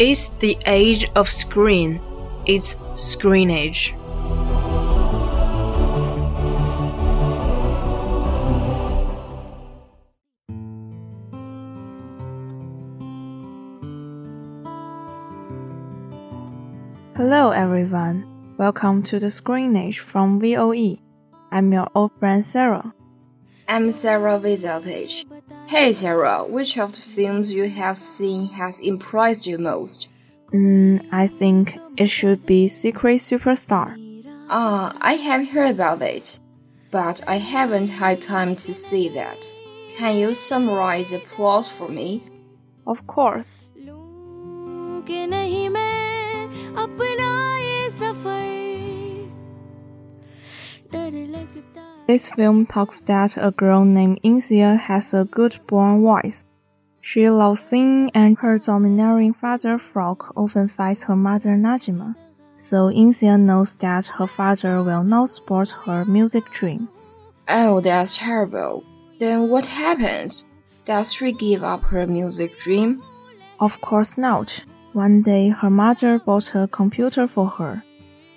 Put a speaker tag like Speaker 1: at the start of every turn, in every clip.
Speaker 1: It's the age of screen. It's screen age.
Speaker 2: Hello everyone, welcome to the Screen Age from VOE. I'm your old friend Sarah.
Speaker 3: I'm Sarah Vizeltage. Hey Sarah, which of the films you have seen has impressed you most?
Speaker 2: Mm, I think it should be Secret Superstar.
Speaker 3: Ah, I have heard about it, but I haven't had time to see that. Can you summarize the plot for me?
Speaker 2: Of course. This film talks that a girl named Insia has a good born voice. She loves singing and her domineering father Frog often fights her mother Najima. So Insia knows that her father will not support her music dream.
Speaker 3: Oh, that's terrible. Then what happens? Does she give up her music dream?
Speaker 2: Of course not. One day her mother bought a computer for her.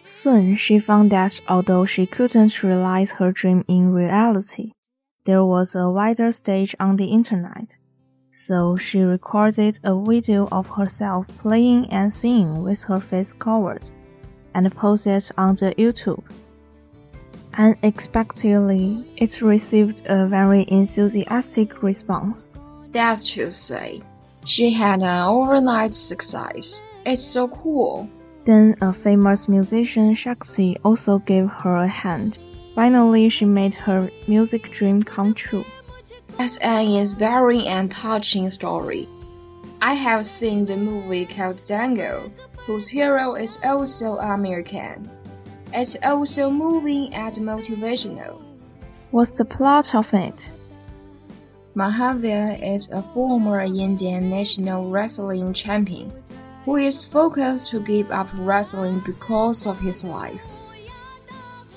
Speaker 2: Soon she found that although she couldn't realize her dream in reality, there was a wider stage on the internet. So she recorded a video of herself playing and singing with her face covered and posted on the YouTube. Unexpectedly, it received a very enthusiastic response.
Speaker 3: That's to say, she had an overnight success. It's so cool.
Speaker 2: Then a famous musician Shaxi also gave her a hand. Finally, she made her music dream come true.
Speaker 3: That's an inspiring and touching story. I have seen the movie called Dangal, whose hero is also Amir Khan. It's also moving and motivational.
Speaker 2: What's the plot of it?
Speaker 3: Mahavir is a former Indian national wrestling champion who is focused to give up wrestling because of his life.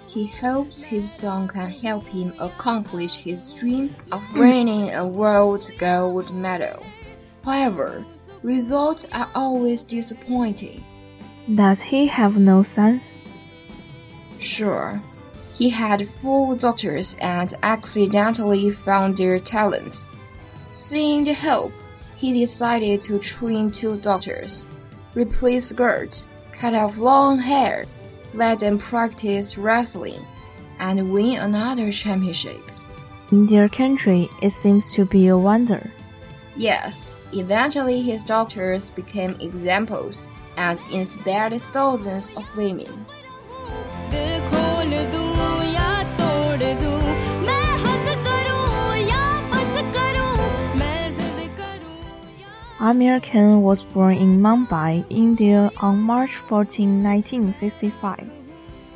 Speaker 3: He hopes his son can help him accomplish his dream of hmm. winning a world gold medal. However, results are always disappointing.
Speaker 2: Does he have no sons?
Speaker 3: Sure, he had four daughters and accidentally found their talents. Seeing the hope, he decided to train two daughters, replace skirts, cut off long hair, let them practice wrestling, and win another championship.
Speaker 2: In their country, it seems to be a wonder.
Speaker 3: Yes, eventually his daughters became examples and inspired thousands of women.
Speaker 2: Amir Khan was born in Mumbai, India on March 14, 1965.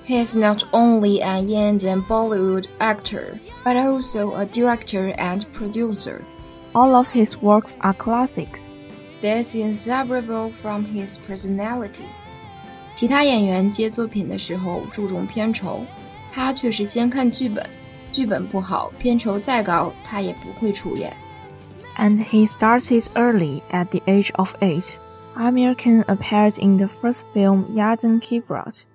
Speaker 3: He is not only an Indian Bollywood actor, but also a director and producer.
Speaker 2: All of his works are classics.
Speaker 3: This is inseparable from his personality. 其他演员接作品的时候注重片酬，他却是先看剧本，剧本不好，片酬再高，他也不会出演。
Speaker 2: And he started early at the age of eight. Amir Khan appeared in the first film Yaadon Ki Baaraat,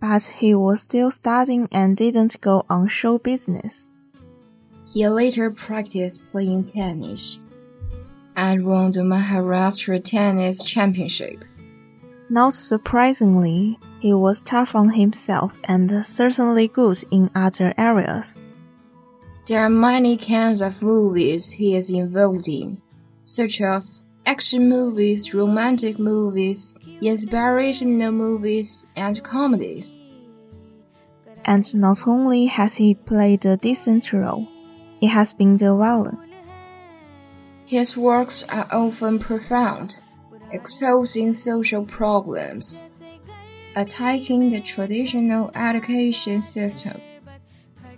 Speaker 2: but he was still studying and didn't go on show business.
Speaker 3: He later practiced playing tennis and won the Maharashtra Tennis Championship.
Speaker 2: Not surprisingly, he was tough on himself and certainly good in other areas.
Speaker 3: There are many kinds of movies he is involved in, such as action movies, romantic movies, inspirational movies, and comedies.
Speaker 2: And not only has he played a decent role, he has been the villain.
Speaker 3: His works are often profound, exposing social problems, attacking the traditional education system,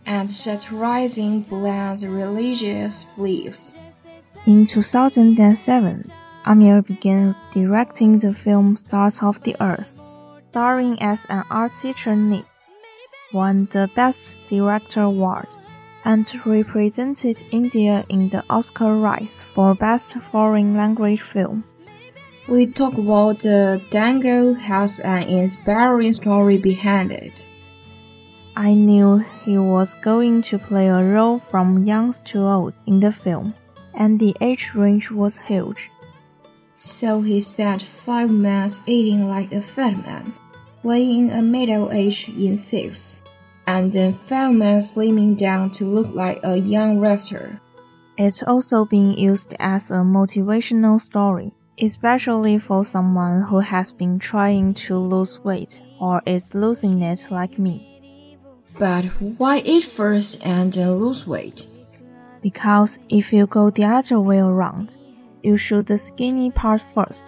Speaker 3: and satirizing bland religious beliefs.
Speaker 2: In 2007, Amir began directing the film Stars of the Earth, starring as an art teacher Nick, won the Best Director award, and represented India in the Oscar race for Best Foreign Language Film.
Speaker 3: We talk about the Dangal has an inspiring story behind it.
Speaker 2: I knew he was going to play a role from young to old in the film, and the age range was huge.
Speaker 3: So he spent five months eating like a fat man, playing a middle aged in fifths, and then five months slimming down to look like a young wrestler.
Speaker 2: It's also being used as a motivational story, especially for someone who has been trying to lose weight or is losing it like me.
Speaker 3: But why eat first and then lose weight?
Speaker 2: Because if you go the other way around, you shoot the skinny part first,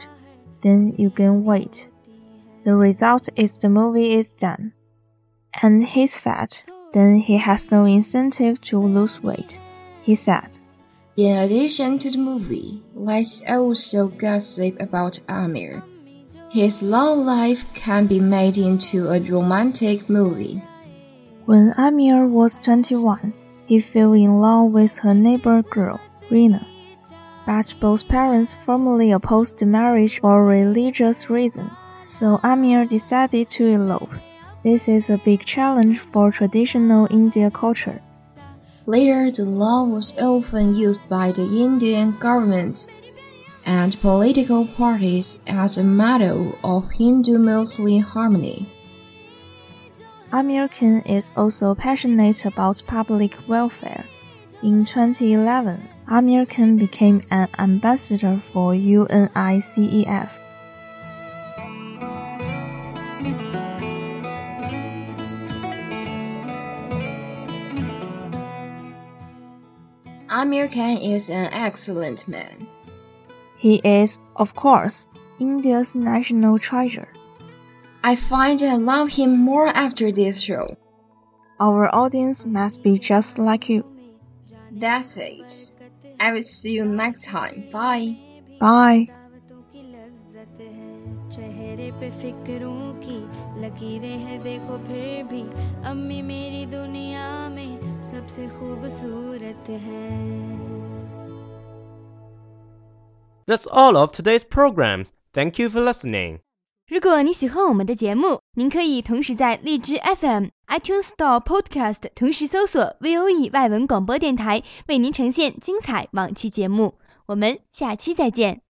Speaker 2: then you gain weight. The result is the movie is done. And he's fat, then he has no incentive to lose weight, he said.
Speaker 3: In addition to the movie, let's also gossip about Amir. His love life can be made into a romantic movie.
Speaker 2: When Amir was 21, he fell in love with her neighbor girl, Rina. But both parents firmly opposed the marriage for religious reasons, so Amir decided to elope. This is a big challenge for traditional Indian culture.
Speaker 3: Later, the law was often used by the Indian government and political parties as a model of Hindu Muslim harmony.
Speaker 2: Amir Khan is also passionate about public welfare. In 2011, Amir Khan became an ambassador for UNICEF.
Speaker 3: Amir Khan is an excellent man.
Speaker 2: He is, of course, India's national treasure.
Speaker 3: I find I love him more after this show.
Speaker 2: Our audience must be just like you.
Speaker 3: That's it. I will see you next time. Bye.
Speaker 2: Bye.
Speaker 4: दावतों की लज्जत है चेहरे पे फिक्रों की लकीरें हैं देखो फिर भी अम्मी मेरी दुनिया में सबसे खूबसूरत है
Speaker 5: That's all of today's programs. Thank you for listening.
Speaker 6: 如果你喜欢我们的节目，您可以同时在荔枝 FM、iTunes Store Podcast 同时搜索 VOE 外文广播电台，为您呈现精彩往期节目。我们下期再见。